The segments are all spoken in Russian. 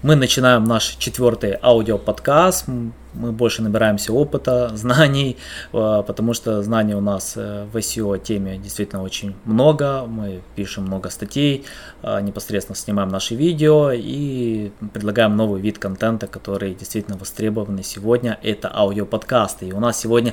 Мы начинаем наш четвертый аудиоподкаст. Мы больше набираемся опыта, знаний, э, потому что знаний у нас э, в SEO теме действительно очень много. Мы пишем много статей, э, непосредственно снимаем наши видео и предлагаем новый вид контента, который действительно востребован сегодня. Это аудиоподкасты. И у нас сегодня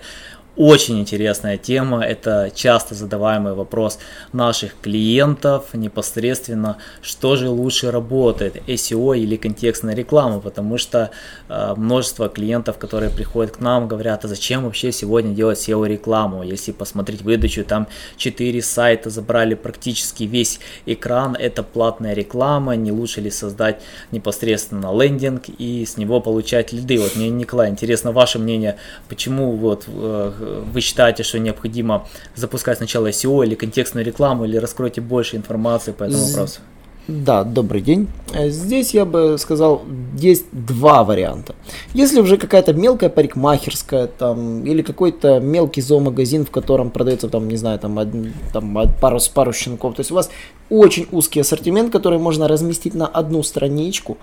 очень интересная тема, это часто задаваемый вопрос наших клиентов непосредственно, что же лучше работает, SEO или контекстная реклама, потому что э, множество клиентов, которые приходят к нам, говорят, а зачем вообще сегодня делать SEO рекламу, если посмотреть выдачу, там 4 сайта забрали практически весь экран, это платная реклама, не лучше ли создать непосредственно лендинг и с него получать лиды. Вот мне, Николай, интересно ваше мнение, почему вот э, вы считаете, что необходимо запускать сначала SEO или контекстную рекламу, или раскройте больше информации по этому вопросу? Да, добрый день. Э, здесь я бы сказал, есть два варианта. Если уже какая-то мелкая парикмахерская там, или какой-то мелкий зоомагазин, в котором продается там, не знаю, там, один, там пару, пару щенков, то есть у вас очень узкий ассортимент, который можно разместить на одну страничку,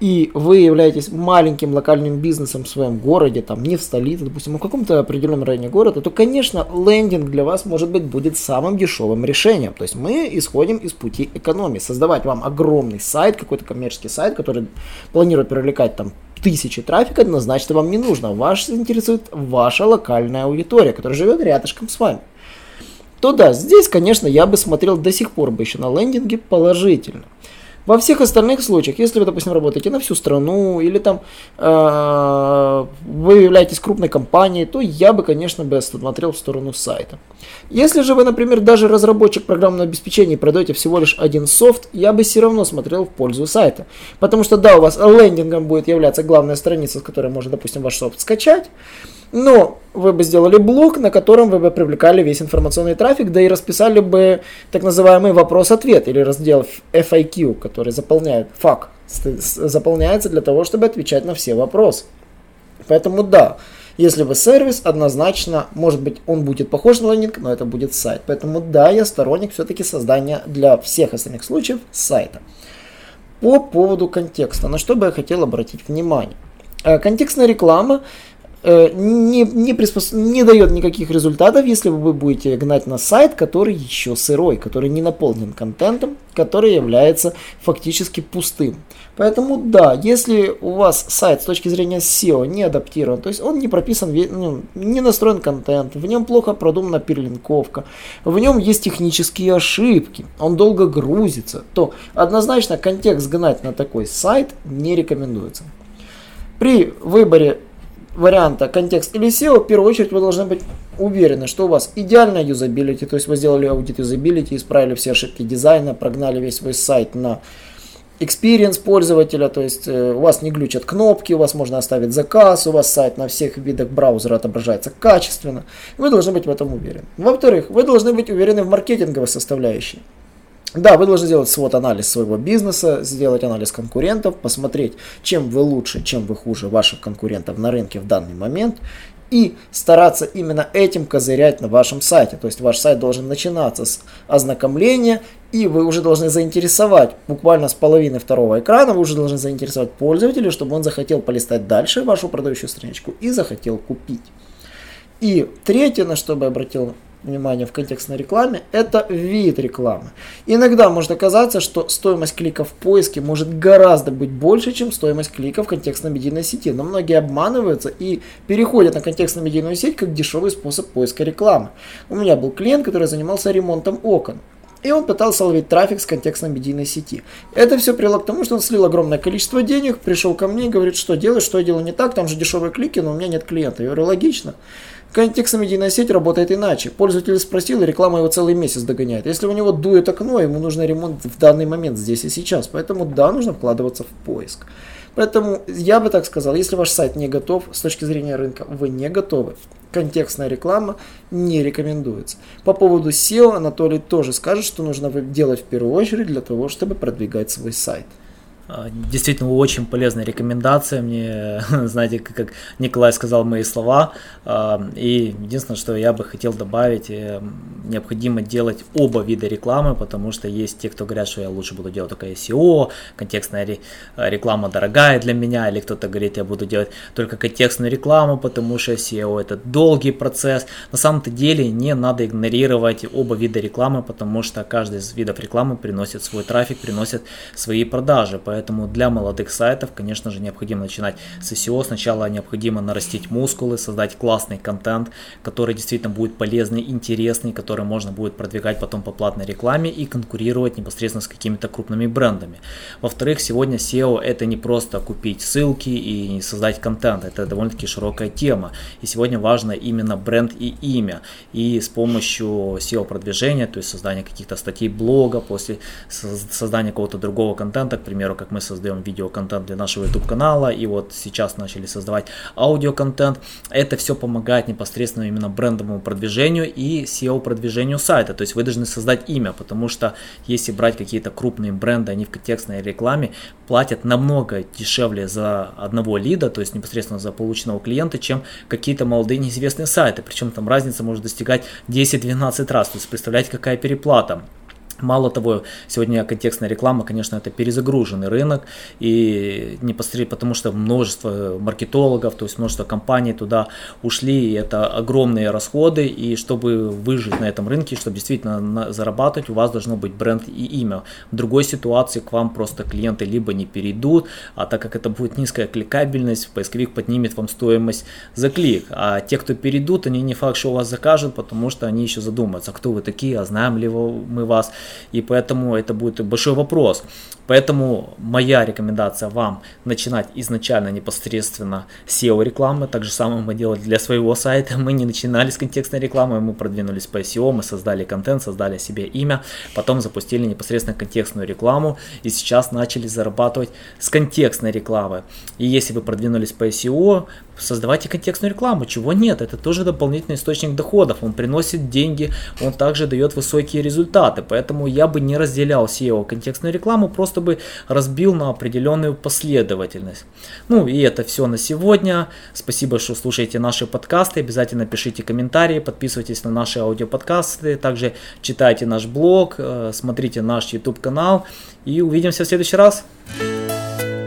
и вы являетесь маленьким локальным бизнесом в своем городе, там не в столице, допустим, а в каком-то определенном районе города, то, конечно, лендинг для вас, может быть, будет самым дешевым решением. То есть мы исходим из пути экономии. Создавать вам огромный сайт, какой-то коммерческий сайт, который планирует привлекать там тысячи трафика, однозначно вам не нужно. Вас интересует ваша локальная аудитория, которая живет рядышком с вами. То да, здесь, конечно, я бы смотрел до сих пор бы еще на лендинге положительно. Во всех остальных случаях, если вы, допустим, работаете на всю страну или там э, вы являетесь крупной компанией, то я бы, конечно, бы смотрел в сторону сайта. Если же вы, например, даже разработчик программного обеспечения и продаете всего лишь один софт, я бы все равно смотрел в пользу сайта. Потому что да, у вас лендингом будет являться главная страница, с которой можно, допустим, ваш софт скачать. Но вы бы сделали блок, на котором вы бы привлекали весь информационный трафик, да и расписали бы так называемый вопрос-ответ или раздел FAQ, который заполняет фак, заполняется для того, чтобы отвечать на все вопросы. Поэтому да, если вы сервис, однозначно, может быть, он будет похож на лендинг, но это будет сайт. Поэтому да, я сторонник все-таки создания для всех остальных случаев сайта. По поводу контекста, на что бы я хотел обратить внимание. Э, контекстная реклама не, не, приспос... не дает никаких результатов, если вы будете гнать на сайт, который еще сырой, который не наполнен контентом, который является фактически пустым. Поэтому да, если у вас сайт с точки зрения SEO не адаптирован, то есть он не прописан, ну, не настроен контент, в нем плохо продумана перелинковка, в нем есть технические ошибки, он долго грузится, то однозначно контекст гнать на такой сайт не рекомендуется. При выборе варианта контекст или SEO, в первую очередь вы должны быть уверены, что у вас идеальная юзабилити, то есть вы сделали аудит юзабилити, исправили все ошибки дизайна, прогнали весь свой сайт на experience пользователя, то есть э, у вас не глючат кнопки, у вас можно оставить заказ, у вас сайт на всех видах браузера отображается качественно. Вы должны быть в этом уверены. Во-вторых, вы должны быть уверены в маркетинговой составляющей. Да, вы должны сделать SWOT анализ своего бизнеса, сделать анализ конкурентов, посмотреть, чем вы лучше, чем вы хуже ваших конкурентов на рынке в данный момент и стараться именно этим козырять на вашем сайте. То есть ваш сайт должен начинаться с ознакомления, и вы уже должны заинтересовать буквально с половины второго экрана, вы уже должны заинтересовать пользователя, чтобы он захотел полистать дальше вашу продающую страничку и захотел купить. И третье, на что бы обратил внимание в контекстной рекламе, это вид рекламы. Иногда может оказаться, что стоимость клика в поиске может гораздо быть больше, чем стоимость клика в контекстной медийной сети. Но многие обманываются и переходят на контекстную медийную сеть как дешевый способ поиска рекламы. У меня был клиент, который занимался ремонтом окон. И он пытался ловить трафик с контекстной медийной сети. Это все привело к тому, что он слил огромное количество денег, пришел ко мне и говорит, что делать, что я делаю не так, там же дешевые клики, но у меня нет клиента. Я говорю, логично. Контекстная медийная сеть работает иначе. Пользователь спросил, и реклама его целый месяц догоняет. Если у него дует окно, ему нужно ремонт в данный момент, здесь и сейчас. Поэтому да, нужно вкладываться в поиск. Поэтому я бы так сказал, если ваш сайт не готов с точки зрения рынка, вы не готовы, контекстная реклама не рекомендуется. По поводу SEO Анатолий тоже скажет, что нужно делать в первую очередь для того, чтобы продвигать свой сайт. А, действительно, очень полезная рекомендация. Мне, знаете, как Николай сказал мои слова. А, и единственное, что я бы хотел добавить, э, необходимо делать оба вида рекламы, потому что есть те, кто говорят, что я лучше буду делать только SEO, контекстная реклама дорогая для меня, или кто-то говорит, я буду делать только контекстную рекламу, потому что SEO это долгий процесс. На самом-то деле не надо игнорировать оба вида рекламы, потому что каждый из видов рекламы приносит свой трафик, приносит свои продажи. Поэтому Поэтому для молодых сайтов, конечно же, необходимо начинать с SEO. Сначала необходимо нарастить мускулы, создать классный контент, который действительно будет полезный, интересный, который можно будет продвигать потом по платной рекламе и конкурировать непосредственно с какими-то крупными брендами. Во-вторых, сегодня SEO это не просто купить ссылки и создать контент, это довольно-таки широкая тема. И сегодня важно именно бренд и имя. И с помощью SEO продвижения, то есть создания каких-то статей блога, после создания какого-то другого контента, к примеру, как мы создаем видеоконтент для нашего YouTube канала, и вот сейчас начали создавать аудиоконтент. Это все помогает непосредственно именно брендовому продвижению и SEO продвижению сайта. То есть вы должны создать имя, потому что если брать какие-то крупные бренды, они в контекстной рекламе платят намного дешевле за одного лида, то есть непосредственно за полученного клиента, чем какие-то молодые неизвестные сайты. Причем там разница может достигать 10-12 раз. То есть представляете, какая переплата. Мало того, сегодня контекстная реклама, конечно, это перезагруженный рынок, и непосредственно потому что множество маркетологов, то есть множество компаний туда ушли, и это огромные расходы, и чтобы выжить на этом рынке, чтобы действительно зарабатывать, у вас должно быть бренд и имя. В другой ситуации к вам просто клиенты либо не перейдут, а так как это будет низкая кликабельность, поисковик поднимет вам стоимость за клик, а те, кто перейдут, они не факт, что у вас закажут, потому что они еще задумаются, кто вы такие, а знаем ли мы вас, и поэтому это будет большой вопрос. Поэтому моя рекомендация вам начинать изначально непосредственно SEO рекламы. Так же самое мы делали для своего сайта. Мы не начинали с контекстной рекламы, мы продвинулись по SEO, мы создали контент, создали себе имя, потом запустили непосредственно контекстную рекламу и сейчас начали зарабатывать с контекстной рекламы. И если вы продвинулись по SEO, создавайте контекстную рекламу, чего нет, это тоже дополнительный источник доходов, он приносит деньги, он также дает высокие результаты, поэтому я бы не разделял SEO контекстную рекламу, просто бы разбил на определенную последовательность. Ну и это все на сегодня, спасибо, что слушаете наши подкасты, обязательно пишите комментарии, подписывайтесь на наши аудиоподкасты, также читайте наш блог, э, смотрите наш YouTube канал и увидимся в следующий раз.